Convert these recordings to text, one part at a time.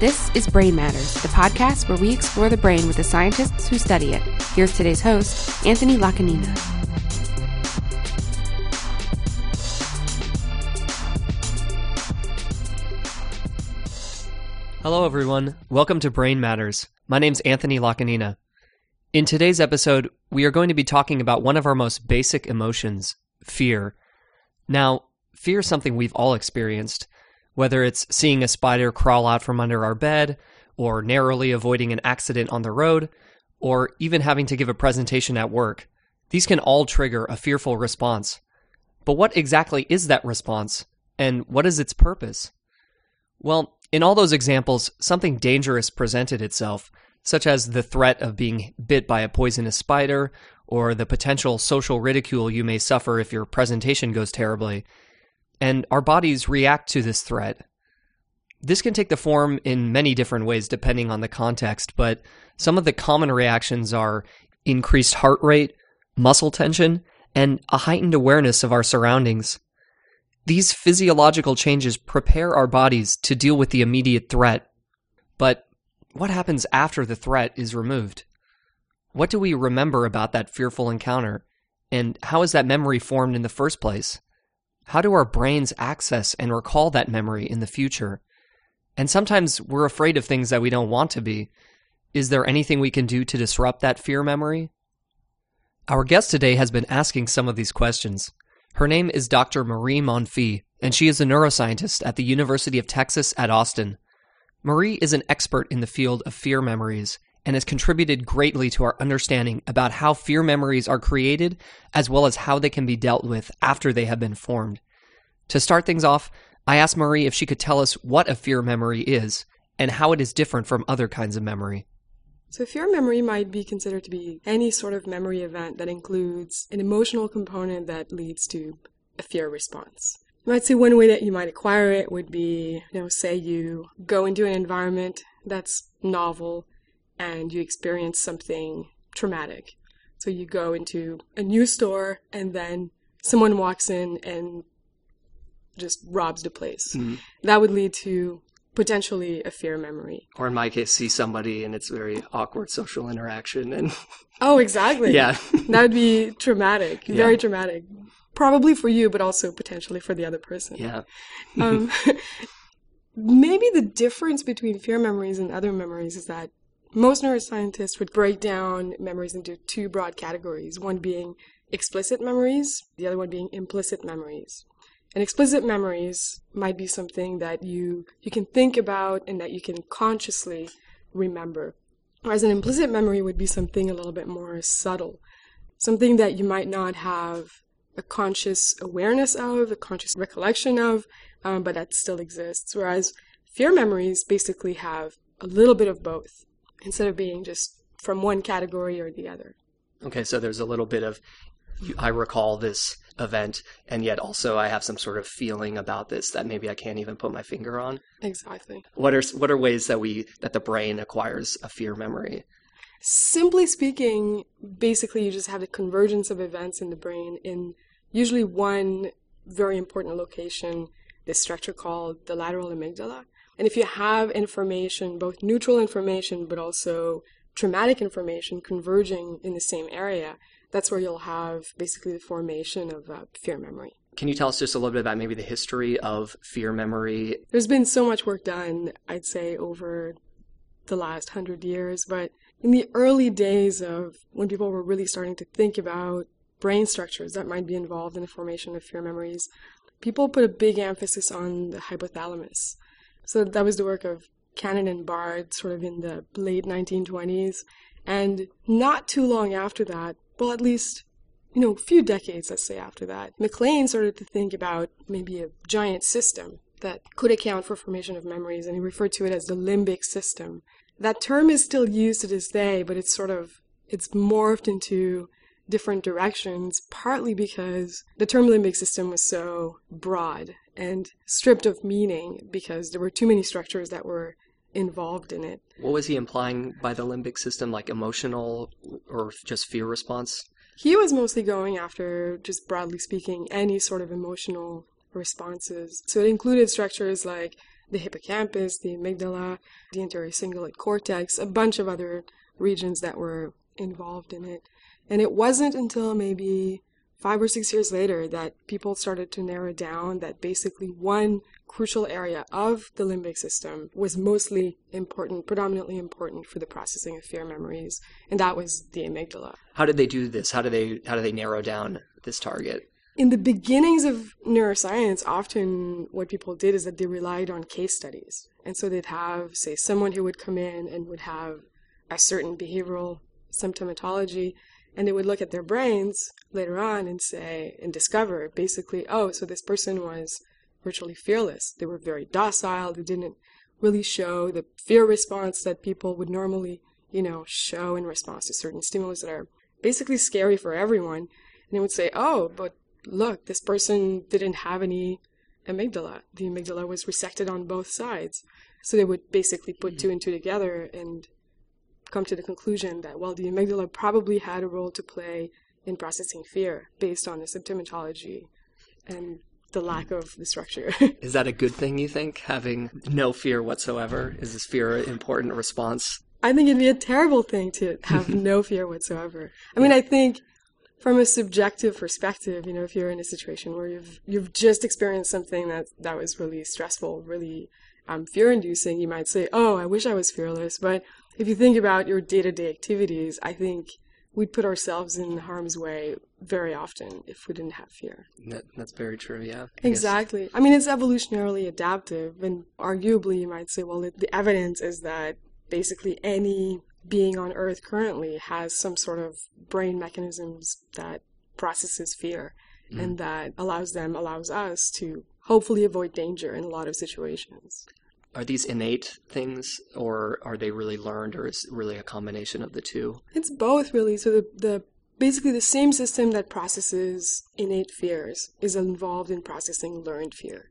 This is Brain Matters, the podcast where we explore the brain with the scientists who study it. Here's today's host, Anthony Lacanina. Hello, everyone. Welcome to Brain Matters. My name's Anthony Lacanina. In today's episode, we are going to be talking about one of our most basic emotions fear. Now, fear something we've all experienced whether it's seeing a spider crawl out from under our bed, or narrowly avoiding an accident on the road, or even having to give a presentation at work. These can all trigger a fearful response. But what exactly is that response, and what is its purpose? Well, in all those examples, something dangerous presented itself, such as the threat of being bit by a poisonous spider, or the potential social ridicule you may suffer if your presentation goes terribly and our bodies react to this threat. This can take the form in many different ways depending on the context, but some of the common reactions are increased heart rate, muscle tension, and a heightened awareness of our surroundings. These physiological changes prepare our bodies to deal with the immediate threat. But what happens after the threat is removed? What do we remember about that fearful encounter? And how is that memory formed in the first place? How do our brains access and recall that memory in the future? And sometimes we're afraid of things that we don't want to be. Is there anything we can do to disrupt that fear memory? Our guest today has been asking some of these questions. Her name is Dr. Marie Monfils, and she is a neuroscientist at the University of Texas at Austin. Marie is an expert in the field of fear memories and has contributed greatly to our understanding about how fear memories are created as well as how they can be dealt with after they have been formed. To start things off, I asked Marie if she could tell us what a fear memory is and how it is different from other kinds of memory. So, fear memory might be considered to be any sort of memory event that includes an emotional component that leads to a fear response. You might say one way that you might acquire it would be, you know, say you go into an environment that's novel and you experience something traumatic. So you go into a new store and then someone walks in and just robs the place. Mm-hmm. That would lead to potentially a fear memory. Or in my case, see somebody and it's very awkward social interaction and Oh, exactly. yeah. that would be traumatic. Yeah. Very traumatic. Probably for you, but also potentially for the other person. Yeah. um, maybe the difference between fear memories and other memories is that most neuroscientists would break down memories into two broad categories one being explicit memories, the other one being implicit memories. And explicit memories might be something that you, you can think about and that you can consciously remember. Whereas an implicit memory would be something a little bit more subtle, something that you might not have a conscious awareness of, a conscious recollection of, um, but that still exists. Whereas fear memories basically have a little bit of both instead of being just from one category or the other. Okay, so there's a little bit of I recall this event, and yet also I have some sort of feeling about this that maybe I can't even put my finger on. Exactly. What are what are ways that we that the brain acquires a fear memory? Simply speaking, basically you just have the convergence of events in the brain in usually one very important location, this structure called the lateral amygdala. And if you have information, both neutral information, but also traumatic information converging in the same area, that's where you'll have basically the formation of uh, fear memory. Can you tell us just a little bit about maybe the history of fear memory? There's been so much work done, I'd say, over the last hundred years, but in the early days of when people were really starting to think about brain structures that might be involved in the formation of fear memories, people put a big emphasis on the hypothalamus. So that was the work of Cannon and Bard, sort of in the late 1920s. And not too long after that, well, at least, you know, a few decades, let's say, after that, MacLean started to think about maybe a giant system that could account for formation of memories, and he referred to it as the limbic system. That term is still used to this day, but it's sort of it's morphed into different directions, partly because the term limbic system was so broad and stripped of meaning because there were too many structures that were involved in it. What was he implying by the limbic system, like emotional or just fear response? He was mostly going after, just broadly speaking, any sort of emotional responses. So it included structures like the hippocampus, the amygdala, the anterior cingulate cortex, a bunch of other regions that were involved in it. And it wasn't until maybe five or six years later that people started to narrow down that basically one crucial area of the limbic system was mostly important, predominantly important for the processing of fear memories, and that was the amygdala. How did they do this? How do they how do they narrow down this target? In the beginnings of neuroscience, often what people did is that they relied on case studies. And so they'd have, say, someone who would come in and would have a certain behavioral symptomatology, and they would look at their brains later on and say, and discover basically, oh, so this person was virtually fearless. They were very docile. They didn't really show the fear response that people would normally, you know, show in response to certain stimulus that are basically scary for everyone. And they would say, oh, but look, this person didn't have any amygdala. The amygdala was resected on both sides. So they would basically put two and two together and come to the conclusion that, well, the amygdala probably had a role to play in processing fear based on the symptomatology and the lack of the structure. Is that a good thing, you think, having no fear whatsoever? Is this fear an important response? I think it'd be a terrible thing to have no fear whatsoever. I mean, I think from a subjective perspective, you know, if you're in a situation where you've you've just experienced something that that was really stressful, really um, fear-inducing, you might say, "Oh, I wish I was fearless." But if you think about your day-to-day activities, I think we'd put ourselves in harm's way very often if we didn't have fear. That, that's very true, yeah. I exactly. Guess. I mean, it's evolutionarily adaptive, and arguably, you might say, well, the evidence is that basically any being on Earth currently has some sort of brain mechanisms that processes fear mm. and that allows them, allows us to hopefully avoid danger in a lot of situations are these innate things or are they really learned or is it really a combination of the two? It's both really. So the, the basically the same system that processes innate fears is involved in processing learned fear.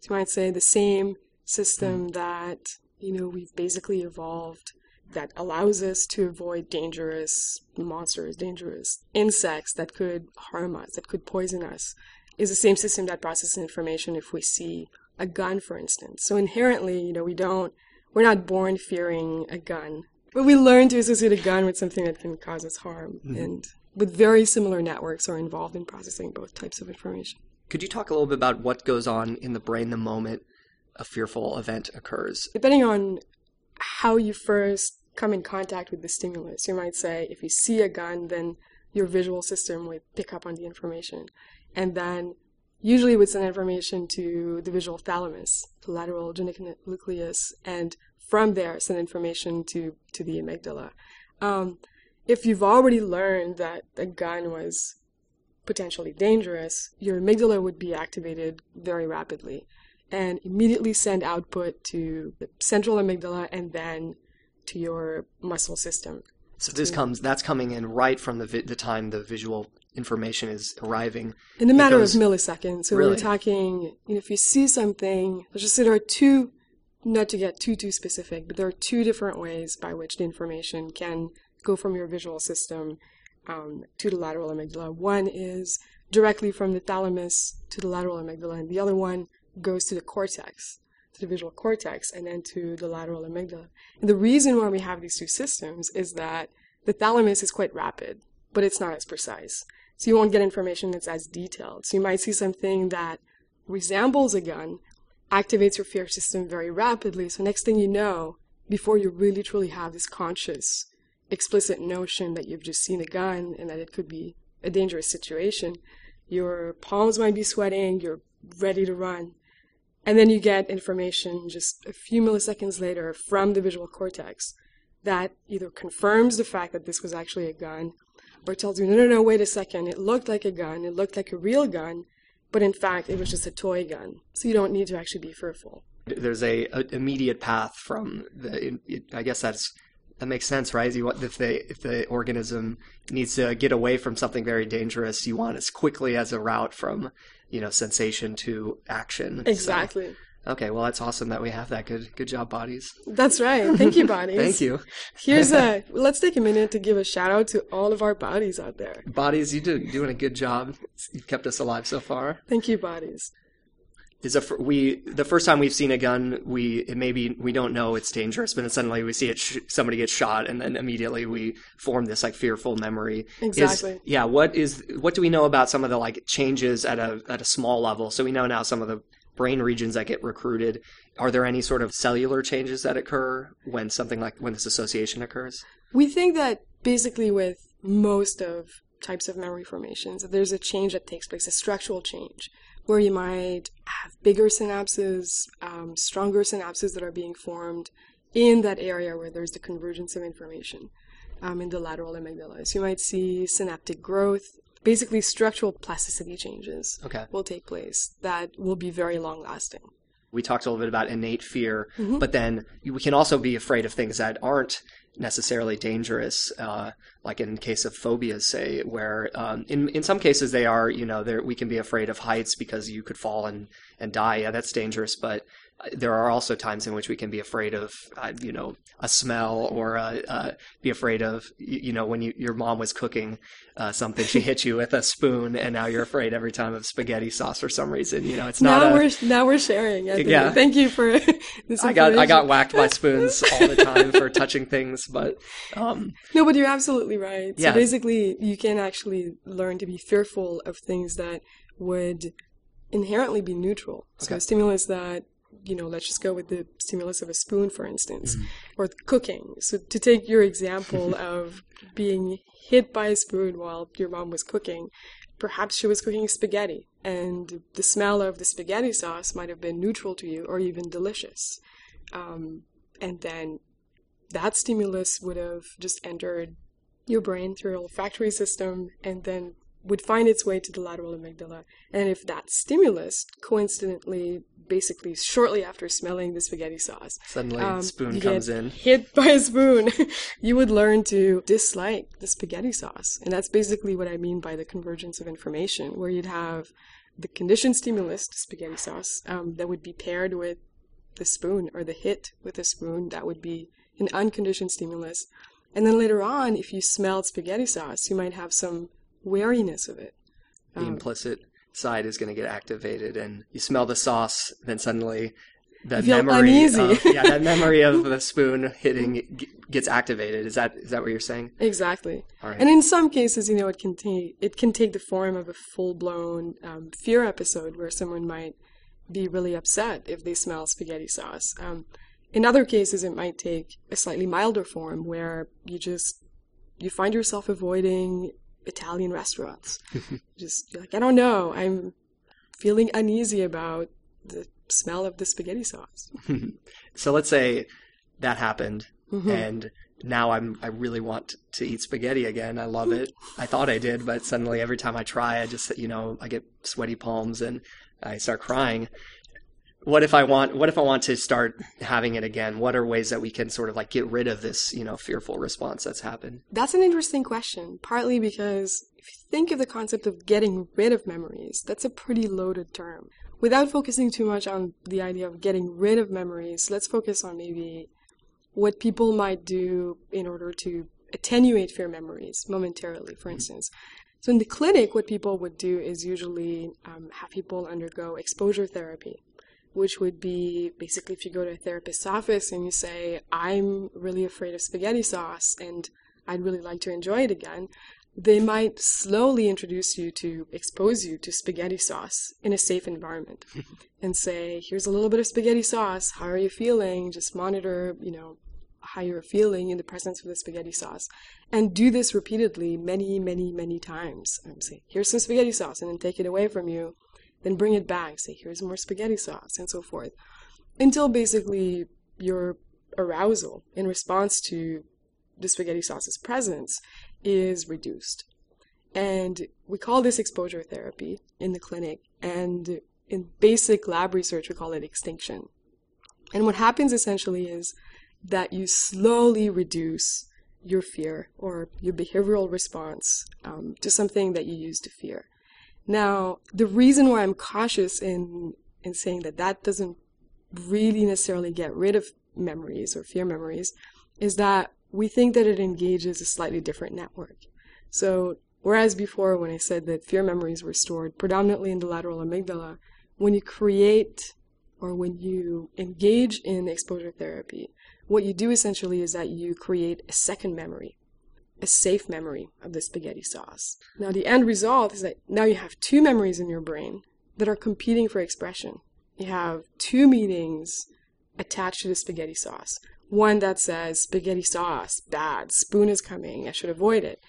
So you might say the same system mm. that you know we've basically evolved that allows us to avoid dangerous monsters dangerous insects that could harm us that could poison us is the same system that processes information if we see a gun, for instance. So inherently, you know, we don't, we're not born fearing a gun, but we learn to associate a gun with something that can cause us harm. Mm-hmm. And with very similar networks are involved in processing both types of information. Could you talk a little bit about what goes on in the brain the moment a fearful event occurs? Depending on how you first come in contact with the stimulus, you might say if you see a gun, then your visual system would pick up on the information. And then usually would send information to the visual thalamus, the lateral geniculate nucleus, and from there send information to, to the amygdala. Um, if you've already learned that a gun was potentially dangerous, your amygdala would be activated very rapidly and immediately send output to the central amygdala and then to your muscle system. So this comes that's coming in right from the vi- the time the visual information is arriving. In a matter goes, of milliseconds. So really? we're talking, you know, if you see something, let's just say there are two, not to get too, too specific, but there are two different ways by which the information can go from your visual system um, to the lateral amygdala. One is directly from the thalamus to the lateral amygdala, and the other one goes to the cortex, to the visual cortex, and then to the lateral amygdala. And the reason why we have these two systems is that the thalamus is quite rapid, but it's not as precise. So you won't get information that's as detailed. So you might see something that resembles a gun, activates your fear system very rapidly. So next thing you know, before you really truly have this conscious, explicit notion that you've just seen a gun and that it could be a dangerous situation, your palms might be sweating, you're ready to run. And then you get information just a few milliseconds later from the visual cortex that either confirms the fact that this was actually a gun or tells you, no, no, no, wait a second, it looked like a gun, it looked like a real gun, but in fact it was just a toy gun. So you don't need to actually be fearful. There's a, a immediate path from the. It, I guess that's that makes sense, right? You want if the if the organism needs to get away from something very dangerous, you want as quickly as a route from you know sensation to action. Exactly. So, Okay, well that's awesome that we have that. Good good job, bodies. That's right. Thank you, bodies. Thank you. Here's a let's take a minute to give a shout out to all of our bodies out there. Bodies, you do doing a good job. You've kept us alive so far. Thank you, bodies. is a we the first time we've seen a gun we it maybe we don't know it's dangerous but then suddenly we see it sh- somebody gets shot and then immediately we form this like fearful memory exactly is, yeah what is what do we know about some of the like changes at a at a small level so we know now some of the brain regions that get recruited are there any sort of cellular changes that occur when something like when this association occurs we think that basically with most of types of memory formations there's a change that takes place a structural change where you might have bigger synapses, um, stronger synapses that are being formed in that area where there's the convergence of information um, in the lateral amygdala. So you might see synaptic growth. Basically, structural plasticity changes okay. will take place that will be very long lasting. We talked a little bit about innate fear, mm-hmm. but then we can also be afraid of things that aren't necessarily dangerous, uh, like in case of phobias, say, where um, in in some cases they are, you know, we can be afraid of heights because you could fall and and die. Yeah, that's dangerous, but there are also times in which we can be afraid of, uh, you know, a smell or uh, uh, be afraid of, you, know, when you, your mom was cooking uh, something, she hit you with a spoon, and now you're afraid every time of spaghetti sauce for some reason. You know, it's not. Now a, we're now we're sharing. Yeah. Thank you for this. I got I got whacked by spoons all the time for touching things, but um, no, but you're absolutely right. Yeah. So basically, you can actually learn to be fearful of things that would inherently be neutral. So okay. stimulus that you know, let's just go with the stimulus of a spoon, for instance, mm. or cooking. So to take your example of being hit by a spoon while your mom was cooking, perhaps she was cooking spaghetti, and the smell of the spaghetti sauce might have been neutral to you or even delicious. Um, and then that stimulus would have just entered your brain through your olfactory system and then would find its way to the lateral amygdala. And if that stimulus coincidentally basically shortly after smelling the spaghetti sauce. Suddenly, um, spoon comes in. Hit by a spoon, you would learn to dislike the spaghetti sauce, and that's basically what I mean by the convergence of information, where you'd have the conditioned stimulus, the spaghetti sauce, um, that would be paired with the spoon, or the hit with a spoon that would be an unconditioned stimulus. And then later on, if you smelled spaghetti sauce, you might have some wariness of it. The um, implicit side is going to get activated, and you smell the sauce, then suddenly that memory, of, yeah, that memory of the spoon hitting gets activated. Is that is that what you're saying? Exactly. And in some cases, you know, it can take it can take the form of a full blown um, fear episode where someone might be really upset if they smell spaghetti sauce. Um, in other cases, it might take a slightly milder form where you just you find yourself avoiding Italian restaurants. Just like, I don't know, I'm feeling uneasy about the smell of the spaghetti sauce. so let's say that happened mm-hmm. and now I'm I really want to eat spaghetti again. I love it. I thought I did, but suddenly every time I try I just you know, I get sweaty palms and I start crying what if I want what if I want to start having it again? What are ways that we can sort of like get rid of this, you know, fearful response that's happened? That's an interesting question, partly because if you think of the concept of getting rid of memories, that's a pretty loaded term. Without focusing too much on the idea of getting rid of memories, let's focus on maybe what people might do in order to attenuate fear memories momentarily, for instance. So in the clinic, what people would do is usually um, have people undergo exposure therapy which would be basically if you go to a therapist's office and you say, I'm really afraid of spaghetti sauce and I'd really like to enjoy it again, they might slowly introduce you to expose you to spaghetti sauce in a safe environment and say, here's a little bit of spaghetti sauce. How are you feeling? Just monitor, you know, how you're feeling in the presence of the spaghetti sauce. And do this repeatedly many, many, many times. And say, here's some spaghetti sauce, and then take it away from you then bring it back, say, here's more spaghetti sauce, and so forth, until basically your arousal in response to the spaghetti sauce's presence is reduced. And we call this exposure therapy in the clinic, and in basic lab research, we call it extinction. And what happens essentially is that you slowly reduce your fear or your behavioral response um, to something that you used to fear. Now, the reason why I'm cautious in in saying that that doesn't really necessarily get rid of memories or fear memories is that we think that it engages a slightly different network. So, whereas before when I said that fear memories were stored predominantly in the lateral amygdala, when you create or when you engage in exposure therapy, what you do essentially is that you create a second memory, a safe memory of the spaghetti sauce. Now, the end result is that now you have two memories in your brain that are competing for expression. You have two meanings attached to the spaghetti sauce. One that says, spaghetti sauce, bad, spoon is coming, I should avoid it.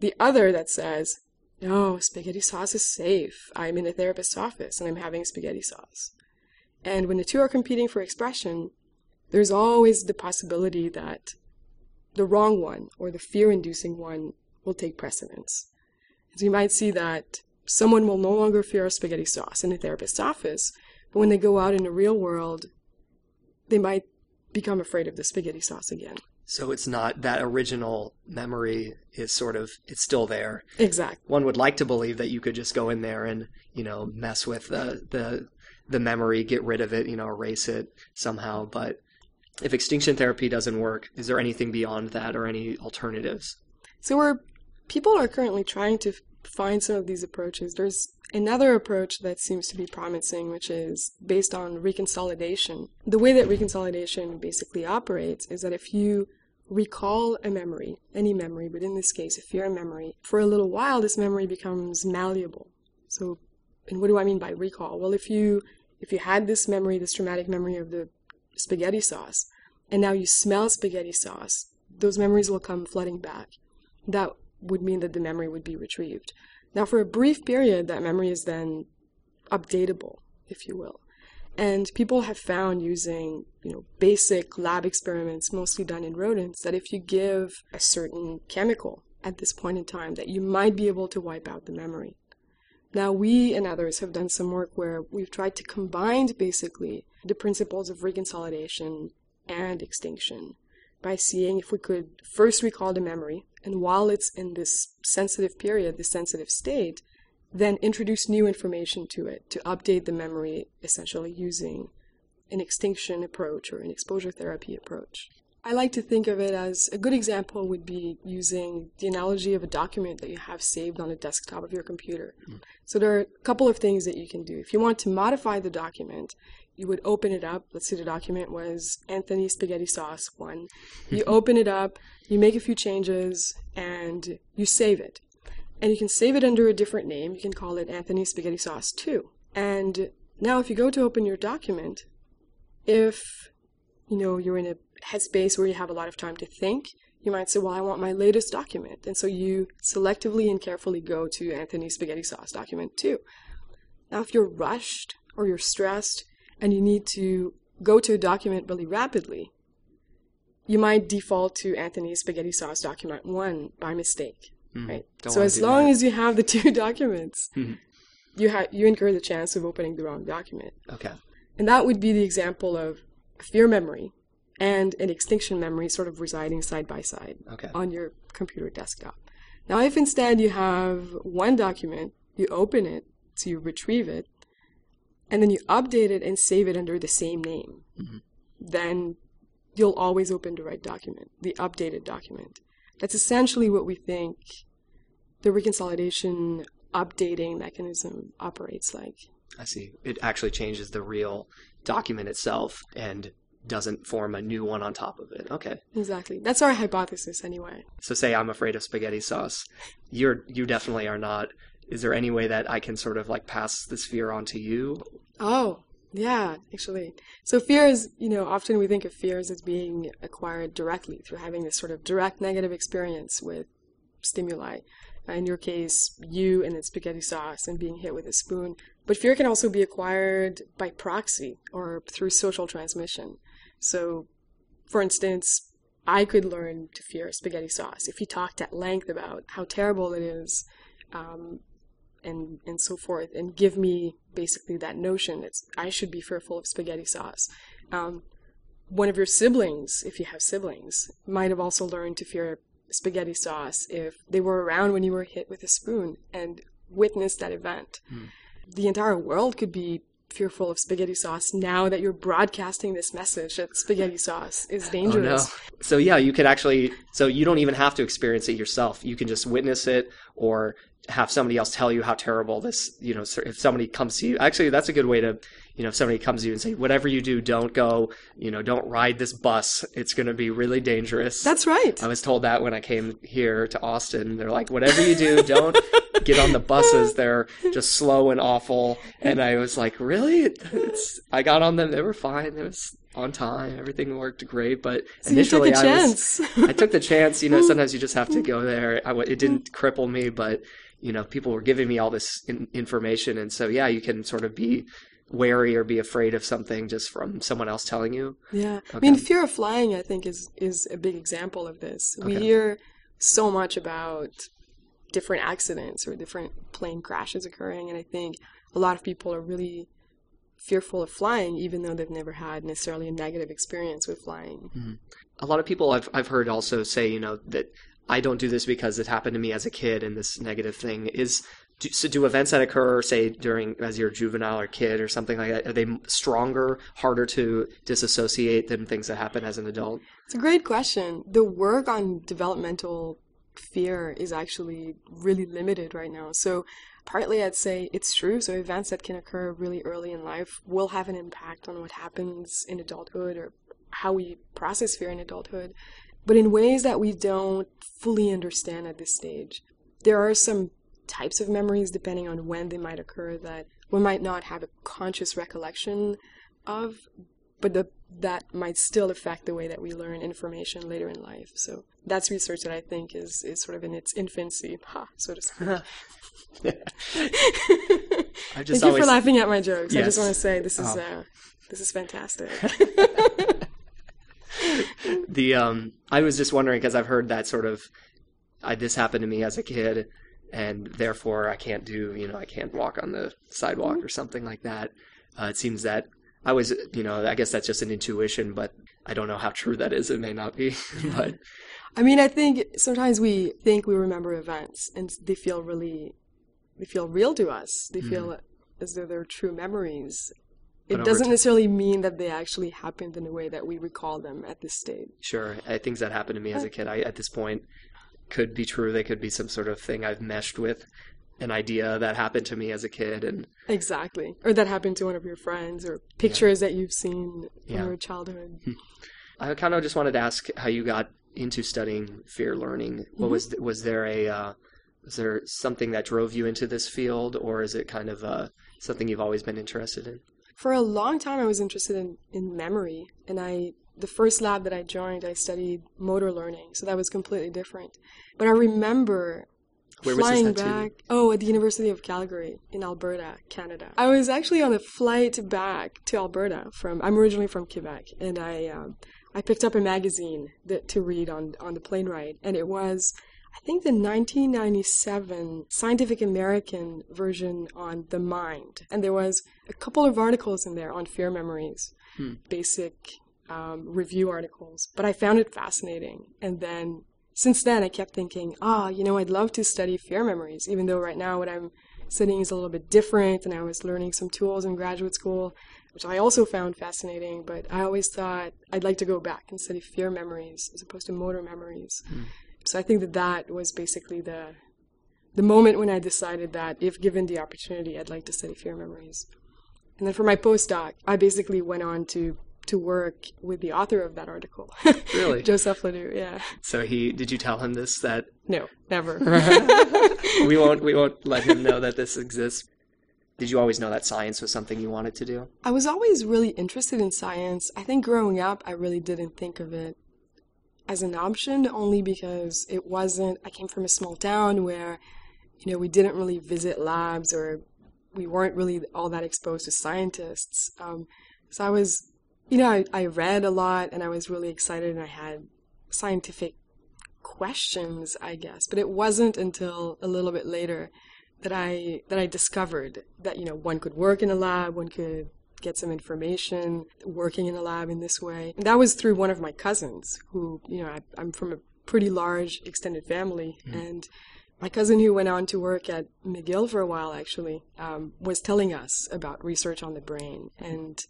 The other that says, no, spaghetti sauce is safe. I'm in a therapist's office and I'm having spaghetti sauce. And when the two are competing for expression, there's always the possibility that the wrong one or the fear inducing one will take precedence. So you might see that someone will no longer fear a spaghetti sauce in a therapist's office, but when they go out in the real world, they might become afraid of the spaghetti sauce again. So it's not that original memory is sort of it's still there. Exactly. One would like to believe that you could just go in there and you know mess with the the the memory, get rid of it, you know, erase it somehow. But if extinction therapy doesn't work, is there anything beyond that or any alternatives? So we're people are currently trying to find some of these approaches. There's another approach that seems to be promising, which is based on reconsolidation. The way that reconsolidation basically operates is that if you recall a memory, any memory, but in this case, a fear memory, for a little while, this memory becomes malleable. So, and what do I mean by recall? Well, if you if you had this memory, this traumatic memory of the spaghetti sauce, and now you smell spaghetti sauce, those memories will come flooding back. That would mean that the memory would be retrieved. Now, for a brief period, that memory is then updatable, if you will. And people have found using, you know, basic lab experiments, mostly done in rodents, that if you give a certain chemical at this point in time, that you might be able to wipe out the memory. Now, we and others have done some work where we've tried to combine basically the principles of reconsolidation and extinction by seeing if we could first recall the memory, and while it's in this sensitive period, this sensitive state, then introduce new information to it to update the memory, essentially using an extinction approach or an exposure therapy approach. I like to think of it as a good example would be using the analogy of a document that you have saved on a desktop of your computer. Mm. So there are a couple of things that you can do. If you want to modify the document, you would open it up. Let's say the document was Anthony Spaghetti Sauce 1. You open it up, you make a few changes, and you save it. And you can save it under a different name. You can call it Anthony Spaghetti Sauce 2. And now if you go to open your document, if you know you're in a headspace where you have a lot of time to think, you might say, well, I want my latest document. And so you selectively and carefully go to Anthony Spaghetti Sauce document 2. Now if you're rushed or you're stressed, and you need to go to a document really rapidly, you might default to Anthony's spaghetti sauce document one by mistake, mm, right? So as long that. as you have the two documents, mm-hmm. you have you incur the chance of opening the wrong document. Okay. And that would be the example of fear memory and an extinction memory sort of residing side by side okay. on your computer desktop. Now, if instead you have one document, you open it, so you retrieve it, and then you update it and save it under the same name, mm-hmm. then you'll always open the right document, the updated document. That's essentially what we think the reconsolidation updating mechanism operates like. I see. It actually changes the real document itself and doesn't form a new one on top of it. Okay. Exactly. That's our hypothesis anyway. So say I'm afraid of spaghetti sauce. You're you definitely are not is there any way that I can sort of like pass this fear on to you? Oh, yeah, actually. So fear is, you know, often we think of fears as being acquired directly through having this sort of direct negative experience with stimuli. Uh, in your case, you and then spaghetti sauce and being hit with a spoon. But fear can also be acquired by proxy or through social transmission. So, for instance, I could learn to fear spaghetti sauce if you talked at length about how terrible it is um, and and so forth, and give me basically that notion that I should be fearful of spaghetti sauce. Um, one of your siblings, if you have siblings, might have also learned to fear spaghetti sauce if they were around when you were hit with a spoon and witnessed that event. Mm. The entire world could be fearful of spaghetti sauce now that you're broadcasting this message that spaghetti sauce is dangerous. Oh, no. So yeah, you could actually so you don't even have to experience it yourself. You can just witness it or have somebody else tell you how terrible this, you know, if somebody comes to you. Actually, that's a good way to, you know, if somebody comes to you and say, whatever you do, don't go, you know, don't ride this bus. It's going to be really dangerous. That's right. I was told that when I came here to Austin. They're like, whatever you do, don't get on the buses. They're just slow and awful. And I was like, really? It's, I got on them. They were fine. It was on time. Everything worked great. But So initially, you took a I chance. was I took the chance. You know, sometimes you just have to go there. I, it didn't cripple me, but you know, people were giving me all this in, information, and so yeah, you can sort of be wary or be afraid of something just from someone else telling you. Yeah, I mean, fear of flying, I think, is is a big example of this. We Okay. hear so much about different accidents or different plane crashes occurring, and I think a lot of people are really fearful of flying, even though they've never had necessarily a negative experience with flying. Mm-hmm. A lot of people I've I've heard also say, you know, that I don't do this because it happened to me as a kid, and this negative thing is. Do, so do events that occur, say during as you're a juvenile or kid or something like that, are they stronger, harder to disassociate than things that happen as an adult? It's a great question. The work on developmental fear is actually really limited right now. So, partly I'd say it's true. So, events that can occur really early in life will have an impact on what happens in adulthood or how we process fear in adulthood, but in ways that we don't fully understand at this stage. There are some types of memories, depending on when they might occur, that we might not have a conscious recollection of, but the, that might still affect the way that we learn information later in life. So that's research that I think is, is sort of in its infancy, ha, so to speak. I just Thank you for laughing at my jokes. I just want to say this is Oh. uh, this is fantastic. the um I was just wondering because I've heard that sort of I, this happened to me as a kid and therefore I can't do you know I can't walk on the sidewalk or something like that. Uh, it seems that I was you know I guess that's just an intuition, but I don't know how true that is. It may not be, but I mean, I think sometimes we think we remember events and they feel really, they feel real to us. They feel as though they're true memories. But It doesn't ti- necessarily mean that they actually happened in a way that we recall them at this stage. sure, uh, things that happened to me as a kid, I at this point could be true. They could be some sort of thing I've meshed with an idea that happened to me as a kid, and Exactly. Or that happened to one of your friends or pictures that you've seen from Yeah. your childhood. I kind of just wanted to ask how you got into studying fear learning. What was was there a uh, was there something that drove you into this field, or is it kind of uh, something you've always been interested in? For a long time, I was interested in, in memory, and I the first lab that I joined, I studied motor learning, so that was completely different. But I remember Where flying back. Oh, at the University of Calgary in Alberta, Canada. I was actually on a flight back to Alberta from. I'm originally from Quebec, and I um, I picked up a magazine that, to read on on the plane ride, and it was. I think the 1997 Scientific American version on the mind. And there was a couple of articles in there on fear memories, Hmm. basic um, review articles. But I found it fascinating. And then since then, I kept thinking, ah, you know, I'd love to study fear memories, even though right now what I'm studying is a little bit different. And I was learning some tools in graduate school, which I also found fascinating. But I always thought I'd like to go back and study fear memories as opposed to motor memories. So I think that that was basically the the moment when I decided that if given the opportunity, I'd like to study fear memories. And then for my postdoc, I basically went on to to work with the author of that article. Really? Joseph LeDoux, yeah. So he did you tell him this that No, never. we won't we won't let him know that this exists? Did you always know that science was something you wanted to do? I was always really interested in science. I think growing up, I really didn't think of it as an option only because it wasn't, I came from a small town where, you know, we didn't really visit labs or we weren't really all that exposed to scientists. Um, so I was, you know, I, I read a lot and I was really excited and I had scientific questions, I guess. But it wasn't until a little bit later that I that I discovered that you know one could work in a lab, one could get some information working in a lab in this way. And that was through one of my cousins, who you know I, I'm from a pretty large extended family, and my cousin who went on to work at McGill for a while actually um, was telling us about research on the brain and.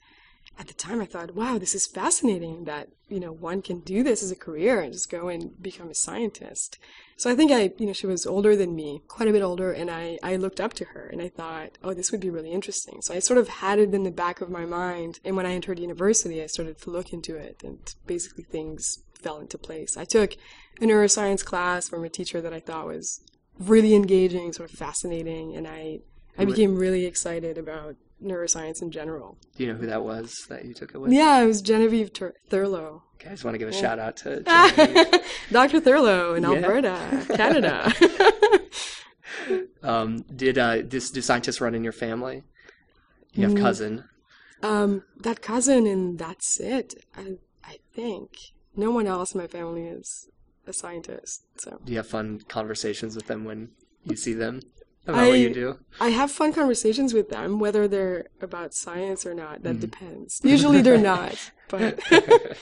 At the time I thought, wow, this is fascinating that, you know, one can do this as a career and just go and become a scientist. So I think I, you know, she was older than me, quite a bit older, and I, I looked up to her and I thought, oh, this would be really interesting. So I sort of had it in the back of my mind. And when I entered university, I started to look into it and basically things fell into place. I took a neuroscience class from a teacher that I thought was really engaging, sort of fascinating, and I, I became really excited about neuroscience in general. Do you know who that was that you took it with? Yeah, it was Genevieve Tur- Thurlow. Okay, I just want to give a yeah. shout out to Dr. Thurlow in yeah. Alberta, Canada. um, did uh, this, do scientists run in your family? You have mm, cousin. Um, that cousin, and that's it. I, I think no one else in my family is a scientist. So. Do you have fun conversations with them when you see them? About I, what you do? I have fun conversations with them, whether they're about science or not. That mm. depends. Usually they're not, but.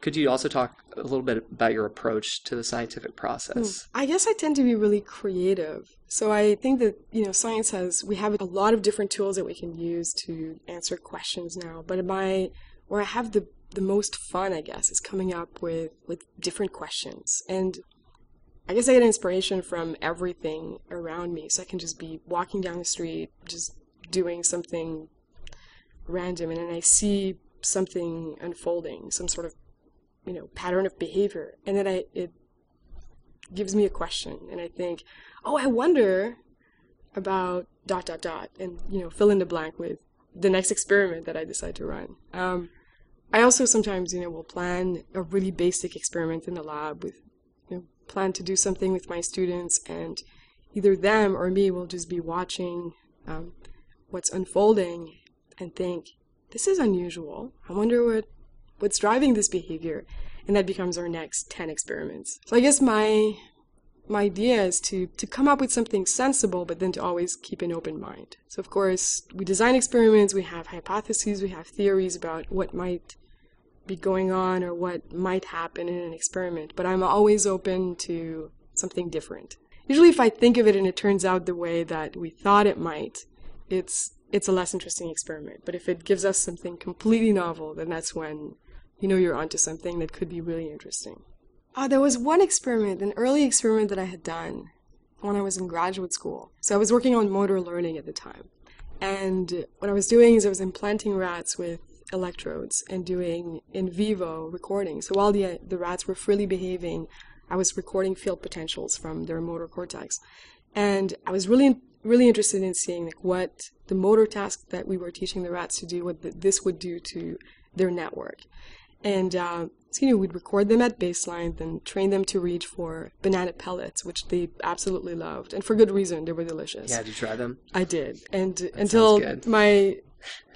Could you also talk a little bit about your approach to the scientific process? Hmm. I guess I tend to be really creative. So I think that, you know, science has, we have a lot of different tools that we can use to answer questions now. But my, where I have the, the most fun, I guess, is coming up with, with different questions. And I guess I get inspiration from everything around me. So I can just be walking down the street, just doing something random, and then I see something unfolding, some sort of, you know, pattern of behavior, and then I it gives me a question, and I think, oh, I wonder about dot dot dot, and you know, fill in the blank with the next experiment that I decide to run. Um, I also sometimes, you know, will plan a really basic experiment in the lab with plan to do something with my students, and either them or me will just be watching um, what's unfolding and think, this is unusual. I wonder what what's driving this behavior, and that becomes our next ten experiments. So I guess my my idea is to to come up with something sensible, but then to always keep an open mind. So of course, we design experiments, we have hypotheses, we have theories about what might be going on or what might happen in an experiment, but I'm always open to something different. Usually if I think of it and it turns out the way that we thought it might, it's it's a less interesting experiment. But if it gives us something completely novel, then that's when you know you're onto something that could be really interesting. Uh, there was one experiment, an early experiment that I had done when I was in graduate school. So I was working on motor learning at the time. And what I was doing is I was implanting rats with electrodes and doing in vivo recording. So while the, the rats were freely behaving, I was recording field potentials from their motor cortex. And I was really, really interested in seeing like what the motor task that we were teaching the rats to do, what the, this would do to their network. And uh, so, you know, we'd record them at baseline, then train them to reach for banana pellets, which they absolutely loved, and for good reason. They were delicious. Yeah, did you try them? I did, and that until my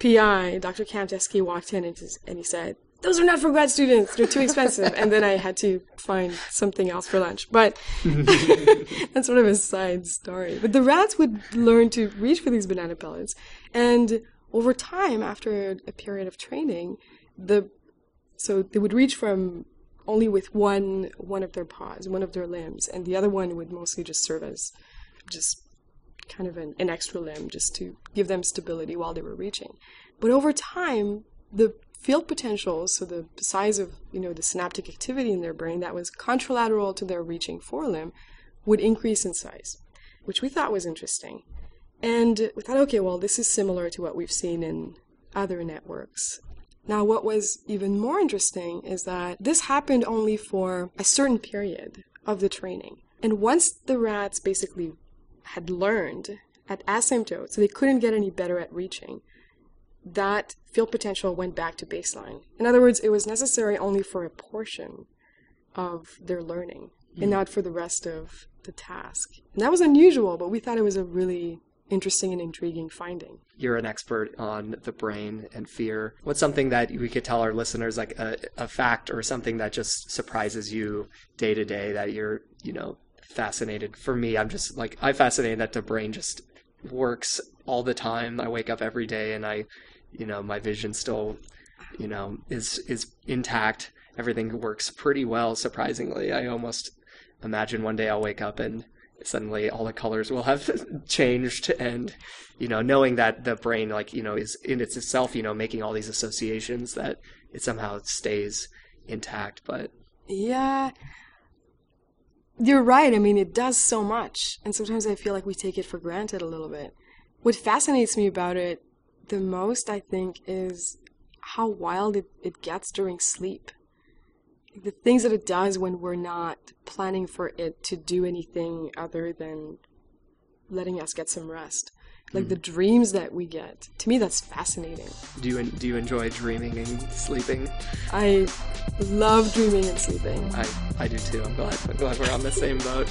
PI, Dr. Cam Teskey, walked in and, just, and he said, those are not for grad students. They're too expensive. and then I had to find something else for lunch. But that's sort of a side story. But the rats would learn to reach for these banana pellets. And over time, after a period of training, the so they would reach from only with one one of their paws, one of their limbs, and the other one would mostly just serve as just kind of an, an extra limb just to give them stability while they were reaching. But over time, the field potentials, so the size of you know the synaptic activity in their brain that was contralateral to their reaching forelimb, would increase in size, which we thought was interesting. And we thought, okay, well, this is similar to what we've seen in other networks. Now, what was even more interesting is that this happened only for a certain period of the training. And once the rats basically had learned at asymptote, so they couldn't get any better at reaching, that field potential went back to baseline. In other words, it was necessary only for a portion of their learning mm. and hmm. not for the rest of the task. And that was unusual, but we thought it was a really interesting and intriguing finding. You're an expert on the brain and fear. What's something that we could tell our listeners, like a, a fact or something that just surprises you day to day that you're, you know, fascinated. For me, I'm just like I'm fascinated that the brain just works all the time. I wake up every day and I, you know, my vision still, you know, is is intact. Everything works pretty well. Surprisingly, I almost imagine one day I'll wake up and suddenly all the colors will have changed and you know knowing that the brain like you know is in its itself you know making all these associations that it somehow stays intact but yeah you're right i mean it does so much and sometimes i feel like we take it for granted a little bit. What fascinates me about it the most i think is how wild it, it gets during sleep. The things that it does when we're not planning for it to do anything other than letting us get some rest like mm. the dreams that we get to me that's fascinating do you do you enjoy dreaming and sleeping i love dreaming and sleeping i i do too i'm glad i'm glad we're on the same boat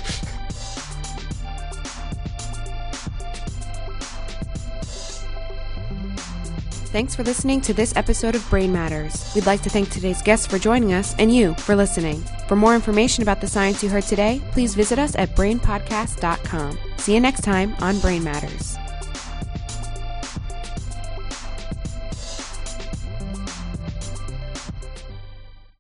Thanks for listening to this episode of Brain Matters. We'd like to thank today's guests for joining us and you for listening. For more information about the science you heard today, please visit us at brainpodcast.com. See you next time on Brain Matters.